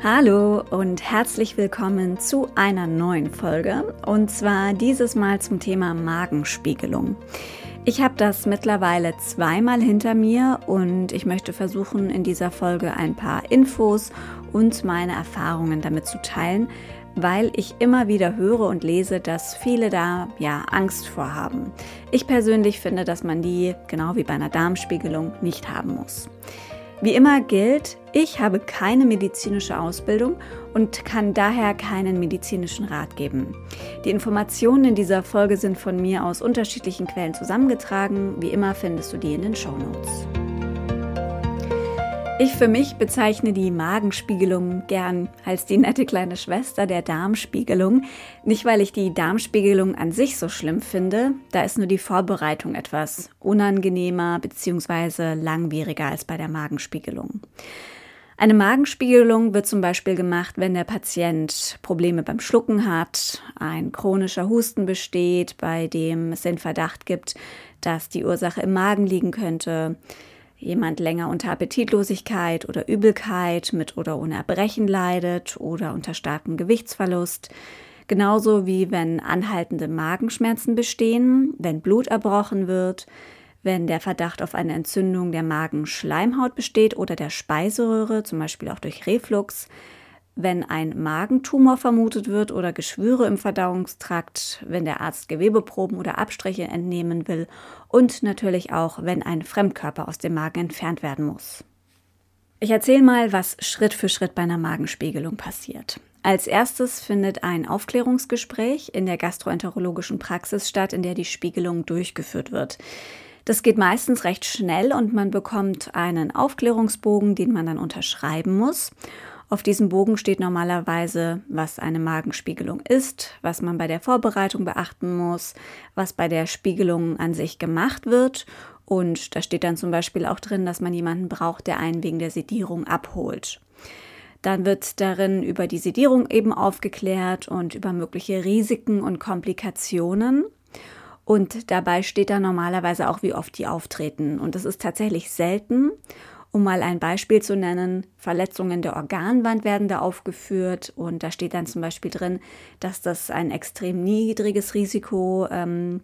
Hallo und herzlich willkommen zu einer neuen Folge und zwar dieses Mal zum Thema Magenspiegelung. Ich habe das mittlerweile zweimal hinter mir und ich möchte versuchen, in dieser Folge ein paar Infos und meine Erfahrungen damit zu teilen, weil ich immer wieder höre und lese, dass viele da ja Angst vorhaben. Ich persönlich finde, dass man die, genau wie bei einer Darmspiegelung, nicht haben muss. Wie immer gilt, ich habe keine medizinische Ausbildung und kann daher keinen medizinischen Rat geben. Die Informationen in dieser Folge sind von mir aus unterschiedlichen Quellen zusammengetragen. Wie immer findest du die in den Show Notes. Ich für mich bezeichne die Magenspiegelung gern als die nette kleine Schwester der Darmspiegelung. Nicht, weil ich die Darmspiegelung an sich so schlimm finde, da ist nur die Vorbereitung etwas unangenehmer bzw. langwieriger als bei der Magenspiegelung. Eine Magenspiegelung wird zum Beispiel gemacht, wenn der Patient Probleme beim Schlucken hat, ein chronischer Husten besteht, bei dem es den Verdacht gibt, dass die Ursache im Magen liegen könnte, jemand länger unter Appetitlosigkeit oder Übelkeit mit oder ohne Erbrechen leidet oder unter starkem Gewichtsverlust, genauso wie wenn anhaltende Magenschmerzen bestehen, wenn Blut erbrochen wird, wenn der Verdacht auf eine Entzündung der Magenschleimhaut besteht oder der Speiseröhre, zum Beispiel auch durch Reflux, wenn ein Magentumor vermutet wird oder Geschwüre im Verdauungstrakt, wenn der Arzt Gewebeproben oder Abstriche entnehmen will und natürlich auch, wenn ein Fremdkörper aus dem Magen entfernt werden muss. Ich erzähle mal, was Schritt für Schritt bei einer Magenspiegelung passiert. Als erstes findet ein Aufklärungsgespräch in der gastroenterologischen Praxis statt, in der die Spiegelung durchgeführt wird. Das geht meistens recht schnell und man bekommt einen Aufklärungsbogen, den man dann unterschreiben muss. Auf diesem Bogen steht normalerweise, was eine Magenspiegelung ist, was man bei der Vorbereitung beachten muss, was bei der Spiegelung an sich gemacht wird. Und da steht dann zum Beispiel auch drin, dass man jemanden braucht, der einen wegen der Sedierung abholt. Dann wird darin über die Sedierung eben aufgeklärt und über mögliche Risiken und Komplikationen. Und dabei steht da normalerweise auch, wie oft die auftreten. Und das ist tatsächlich selten. Um mal ein Beispiel zu nennen, Verletzungen der Organwand werden da aufgeführt und da steht dann zum Beispiel drin, dass das ein extrem niedriges Risiko, ähm,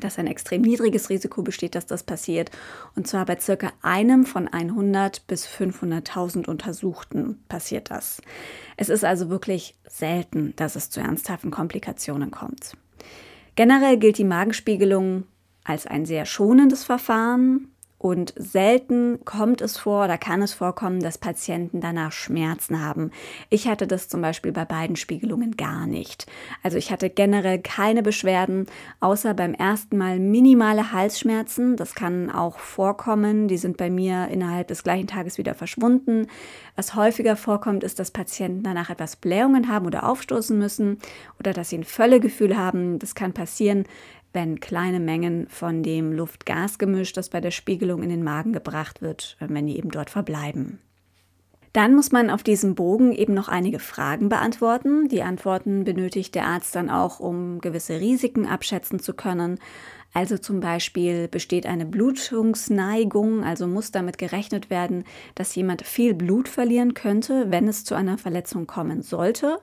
dass ein extrem niedriges Risiko besteht, dass das passiert und zwar bei circa einem von 100 bis 500.000 Untersuchten passiert das. Es ist also wirklich selten, dass es zu ernsthaften Komplikationen kommt. Generell gilt die Magenspiegelung als ein sehr schonendes Verfahren. Und selten kommt es vor oder kann es vorkommen, dass Patienten danach Schmerzen haben. Ich hatte das zum Beispiel bei beiden Spiegelungen gar nicht. Also ich hatte generell keine Beschwerden, außer beim ersten Mal minimale Halsschmerzen. Das kann auch vorkommen. Die sind bei mir innerhalb des gleichen Tages wieder verschwunden. Was häufiger vorkommt, ist, dass Patienten danach etwas Blähungen haben oder aufstoßen müssen oder dass sie ein Völlegefühl haben. Das kann passieren, wenn kleine Mengen von dem Luft-Gas-Gemisch, das bei der Spiegelung in den Magen gebracht wird, wenn die eben dort verbleiben. Dann muss man auf diesem Bogen eben noch einige Fragen beantworten. Die Antworten benötigt der Arzt dann auch, um gewisse Risiken abschätzen zu können. Also zum Beispiel besteht eine Blutungsneigung, also muss damit gerechnet werden, dass jemand viel Blut verlieren könnte, wenn es zu einer Verletzung kommen sollte.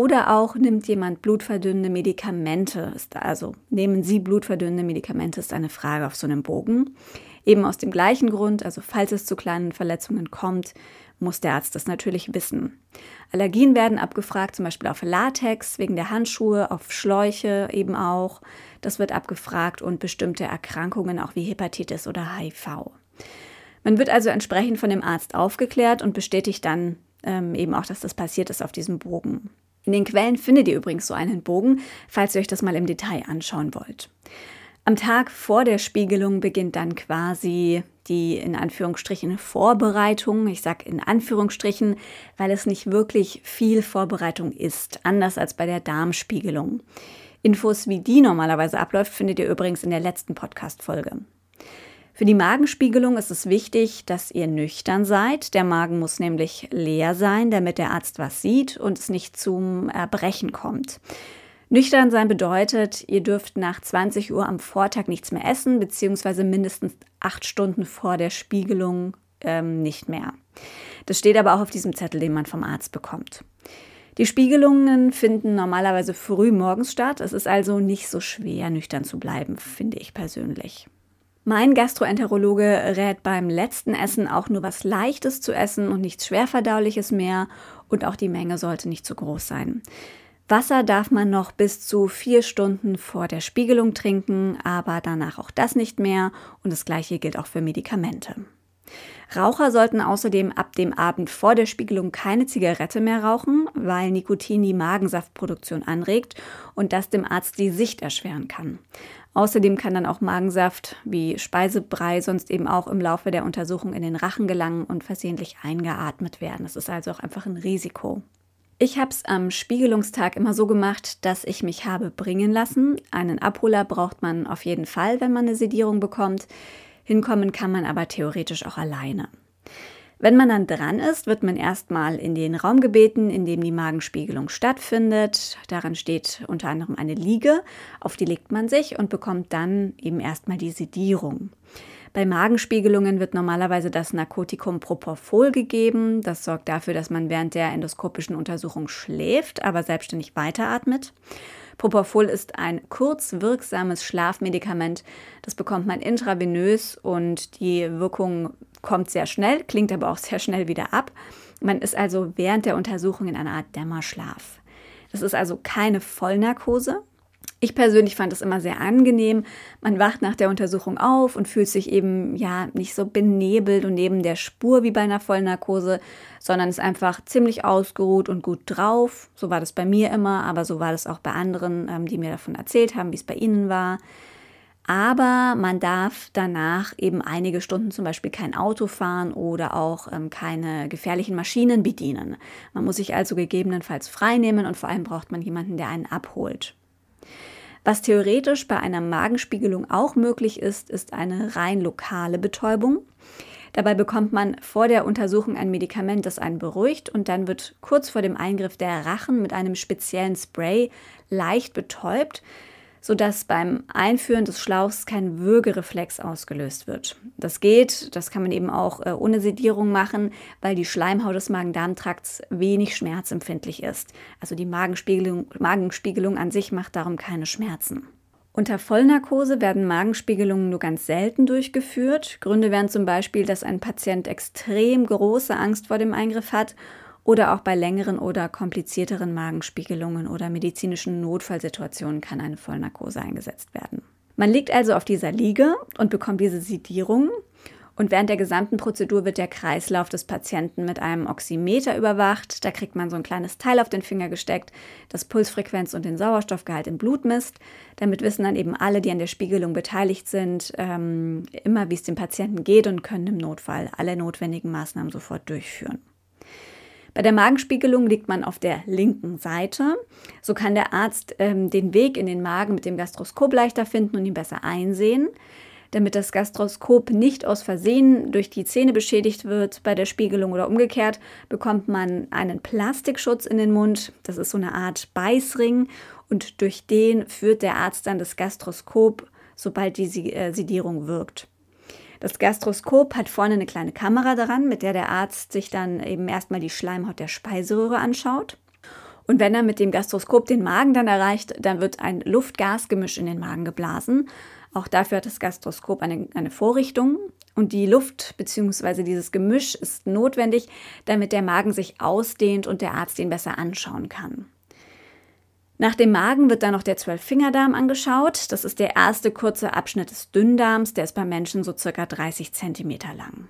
Oder auch nimmt jemand blutverdünnende Medikamente. Also nehmen Sie blutverdünnende Medikamente, ist eine Frage auf so einem Bogen. Eben aus dem gleichen Grund, also falls es zu kleinen Verletzungen kommt, muss der Arzt das natürlich wissen. Allergien werden abgefragt, zum Beispiel auf Latex, wegen der Handschuhe, auf Schläuche eben auch. Das wird abgefragt und bestimmte Erkrankungen auch wie Hepatitis oder HIV. Man wird also entsprechend von dem Arzt aufgeklärt und bestätigt dann ähm, eben auch, dass das passiert ist auf diesem Bogen. In den Quellen findet ihr übrigens so einen Bogen, falls ihr euch das mal im Detail anschauen wollt. Am Tag vor der Spiegelung beginnt dann quasi die in Anführungsstrichen Vorbereitung. Ich sage in Anführungsstrichen, weil es nicht wirklich viel Vorbereitung ist, anders als bei der Darmspiegelung. Infos, wie die normalerweise abläuft, findet ihr übrigens in der letzten Podcast-Folge. Für die Magenspiegelung ist es wichtig, dass ihr nüchtern seid. Der Magen muss nämlich leer sein, damit der Arzt was sieht und es nicht zum Erbrechen kommt. Nüchtern sein bedeutet, ihr dürft nach 20 Uhr am Vortag nichts mehr essen, beziehungsweise mindestens acht Stunden vor der Spiegelung ähm, nicht mehr. Das steht aber auch auf diesem Zettel, den man vom Arzt bekommt. Die Spiegelungen finden normalerweise früh morgens statt. Es ist also nicht so schwer, nüchtern zu bleiben, finde ich persönlich. Mein Gastroenterologe rät beim letzten Essen auch nur was Leichtes zu essen und nichts Schwerverdauliches mehr und auch die Menge sollte nicht zu groß sein. Wasser darf man noch bis zu vier Stunden vor der Spiegelung trinken, aber danach auch das nicht mehr und das gleiche gilt auch für Medikamente. Raucher sollten außerdem ab dem Abend vor der Spiegelung keine Zigarette mehr rauchen, weil Nikotin die Magensaftproduktion anregt und das dem Arzt die Sicht erschweren kann. Außerdem kann dann auch Magensaft wie Speisebrei sonst eben auch im Laufe der Untersuchung in den Rachen gelangen und versehentlich eingeatmet werden. Das ist also auch einfach ein Risiko. Ich habe es am Spiegelungstag immer so gemacht, dass ich mich habe bringen lassen. Einen Abholer braucht man auf jeden Fall, wenn man eine Sedierung bekommt. Hinkommen kann man aber theoretisch auch alleine. Wenn man dann dran ist, wird man erstmal in den Raum gebeten, in dem die Magenspiegelung stattfindet. Daran steht unter anderem eine Liege, auf die legt man sich und bekommt dann eben erstmal die Sedierung. Bei Magenspiegelungen wird normalerweise das Narkotikum Propofol gegeben. Das sorgt dafür, dass man während der endoskopischen Untersuchung schläft, aber selbstständig weiteratmet. Propofol ist ein kurzwirksames Schlafmedikament. Das bekommt man intravenös und die Wirkung kommt sehr schnell, klingt aber auch sehr schnell wieder ab. Man ist also während der Untersuchung in einer Art Dämmerschlaf. Das ist also keine Vollnarkose. Ich persönlich fand es immer sehr angenehm. Man wacht nach der Untersuchung auf und fühlt sich eben ja nicht so benebelt und neben der Spur wie bei einer Vollnarkose, sondern ist einfach ziemlich ausgeruht und gut drauf. So war das bei mir immer, aber so war das auch bei anderen, ähm, die mir davon erzählt haben, wie es bei ihnen war. Aber man darf danach eben einige Stunden zum Beispiel kein Auto fahren oder auch ähm, keine gefährlichen Maschinen bedienen. Man muss sich also gegebenenfalls freinehmen und vor allem braucht man jemanden, der einen abholt. Was theoretisch bei einer Magenspiegelung auch möglich ist, ist eine rein lokale Betäubung. Dabei bekommt man vor der Untersuchung ein Medikament, das einen beruhigt und dann wird kurz vor dem Eingriff der Rachen mit einem speziellen Spray leicht betäubt sodass beim Einführen des Schlauchs kein Würgereflex ausgelöst wird. Das geht, das kann man eben auch äh, ohne Sedierung machen, weil die Schleimhaut des Magen-Darm-Trakts wenig schmerzempfindlich ist. Also die Magenspiegelung, Magenspiegelung an sich macht darum keine Schmerzen. Unter Vollnarkose werden Magenspiegelungen nur ganz selten durchgeführt. Gründe wären zum Beispiel, dass ein Patient extrem große Angst vor dem Eingriff hat oder auch bei längeren oder komplizierteren Magenspiegelungen oder medizinischen Notfallsituationen kann eine Vollnarkose eingesetzt werden. Man liegt also auf dieser Liege und bekommt diese Sedierung. Und während der gesamten Prozedur wird der Kreislauf des Patienten mit einem Oximeter überwacht. Da kriegt man so ein kleines Teil auf den Finger gesteckt, das Pulsfrequenz und den Sauerstoffgehalt im Blut misst. Damit wissen dann eben alle, die an der Spiegelung beteiligt sind, ähm, immer, wie es dem Patienten geht und können im Notfall alle notwendigen Maßnahmen sofort durchführen. Bei der Magenspiegelung liegt man auf der linken Seite. So kann der Arzt ähm, den Weg in den Magen mit dem Gastroskop leichter finden und ihn besser einsehen. Damit das Gastroskop nicht aus Versehen durch die Zähne beschädigt wird bei der Spiegelung oder umgekehrt, bekommt man einen Plastikschutz in den Mund. Das ist so eine Art Beißring und durch den führt der Arzt dann das Gastroskop, sobald die äh, Sedierung wirkt. Das Gastroskop hat vorne eine kleine Kamera daran, mit der der Arzt sich dann eben erstmal die Schleimhaut der Speiseröhre anschaut. Und wenn er mit dem Gastroskop den Magen dann erreicht, dann wird ein Luft-Gas-Gemisch in den Magen geblasen. Auch dafür hat das Gastroskop eine, eine Vorrichtung. Und die Luft bzw. dieses Gemisch ist notwendig, damit der Magen sich ausdehnt und der Arzt ihn besser anschauen kann. Nach dem Magen wird dann noch der Zwölffingerdarm angeschaut. Das ist der erste kurze Abschnitt des Dünndarms, der ist beim Menschen so circa 30 Zentimeter lang.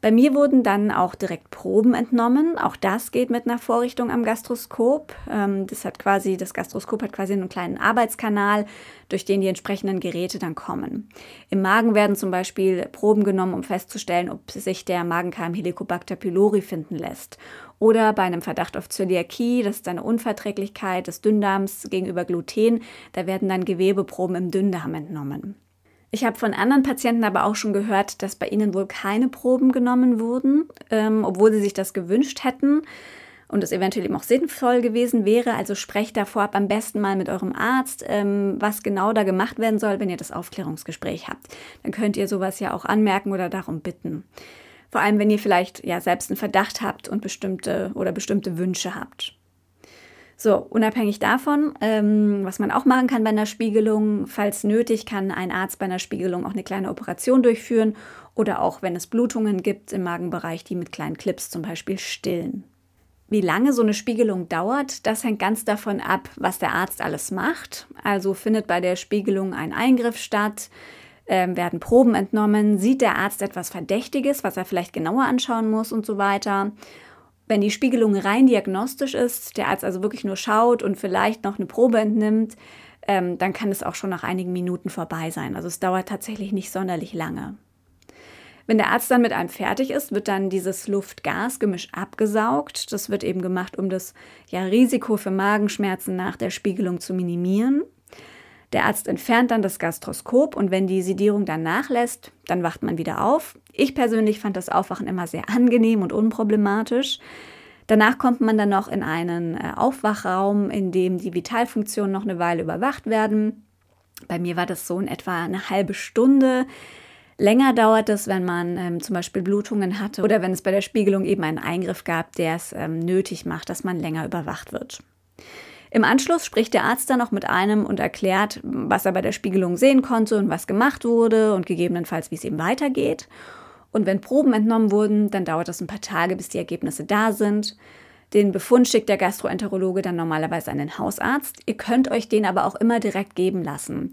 Bei mir wurden dann auch direkt Proben entnommen. Auch das geht mit einer Vorrichtung am Gastroskop. Ähm, das hat quasi, das Gastroskop hat quasi einen kleinen Arbeitskanal, durch den die entsprechenden Geräte dann kommen. Im Magen werden zum Beispiel Proben genommen, um festzustellen, ob sich der Magenkeim Helicobacter pylori finden lässt. Oder bei einem Verdacht auf Zöliakie, das ist eine Unverträglichkeit des Dünndarms gegenüber Gluten, da werden dann Gewebeproben im Dünndarm entnommen. Ich habe von anderen Patienten aber auch schon gehört, dass bei ihnen wohl keine Proben genommen wurden, ähm, obwohl sie sich das gewünscht hätten und es eventuell eben auch sinnvoll gewesen wäre. Also sprecht da vorab am besten mal mit eurem Arzt, ähm, was genau da gemacht werden soll, wenn ihr das Aufklärungsgespräch habt. Dann könnt ihr sowas ja auch anmerken oder darum bitten. Vor allem, wenn ihr vielleicht ja selbst einen Verdacht habt und bestimmte oder bestimmte Wünsche habt. So, unabhängig davon, ähm, was man auch machen kann bei einer Spiegelung, falls nötig, kann ein Arzt bei einer Spiegelung auch eine kleine Operation durchführen oder auch, wenn es Blutungen gibt im Magenbereich, die mit kleinen Clips zum Beispiel stillen. Wie lange so eine Spiegelung dauert, das hängt ganz davon ab, was der Arzt alles macht. Also findet bei der Spiegelung ein Eingriff statt, äh, werden Proben entnommen, sieht der Arzt etwas Verdächtiges, was er vielleicht genauer anschauen muss und so weiter. Wenn die Spiegelung rein diagnostisch ist, der Arzt also wirklich nur schaut und vielleicht noch eine Probe entnimmt, ähm, dann kann es auch schon nach einigen Minuten vorbei sein. Also es dauert tatsächlich nicht sonderlich lange. Wenn der Arzt dann mit einem fertig ist, wird dann dieses Luft-Gas-Gemisch abgesaugt. Das wird eben gemacht, um das ja, Risiko für Magenschmerzen nach der Spiegelung zu minimieren. Der Arzt entfernt dann das Gastroskop und wenn die Sedierung dann nachlässt, dann wacht man wieder auf. Ich persönlich fand das Aufwachen immer sehr angenehm und unproblematisch. Danach kommt man dann noch in einen äh, Aufwachraum, in dem die Vitalfunktionen noch eine Weile überwacht werden. Bei mir war das so in etwa eine halbe Stunde. Länger dauert es, wenn man ähm, zum Beispiel Blutungen hatte oder wenn es bei der Spiegelung eben einen Eingriff gab, der es ähm, nötig macht, dass man länger überwacht wird. Im Anschluss spricht der Arzt dann noch mit einem und erklärt, was er bei der Spiegelung sehen konnte und was gemacht wurde und gegebenenfalls, wie es ihm weitergeht. Und wenn Proben entnommen wurden, dann dauert es ein paar Tage, bis die Ergebnisse da sind. Den Befund schickt der Gastroenterologe dann normalerweise an den Hausarzt. Ihr könnt euch den aber auch immer direkt geben lassen,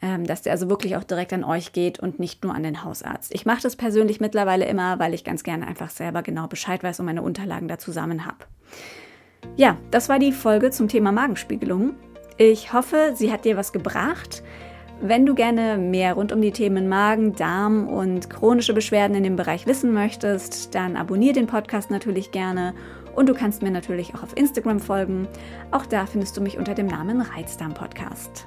ähm, dass der also wirklich auch direkt an euch geht und nicht nur an den Hausarzt. Ich mache das persönlich mittlerweile immer, weil ich ganz gerne einfach selber genau Bescheid weiß und meine Unterlagen da zusammen habe. Ja, das war die Folge zum Thema Magenspiegelung. Ich hoffe, sie hat dir was gebracht. Wenn du gerne mehr rund um die Themen Magen, Darm und chronische Beschwerden in dem Bereich wissen möchtest, dann abonniere den Podcast natürlich gerne und du kannst mir natürlich auch auf Instagram folgen. Auch da findest du mich unter dem Namen Reizdarm Podcast.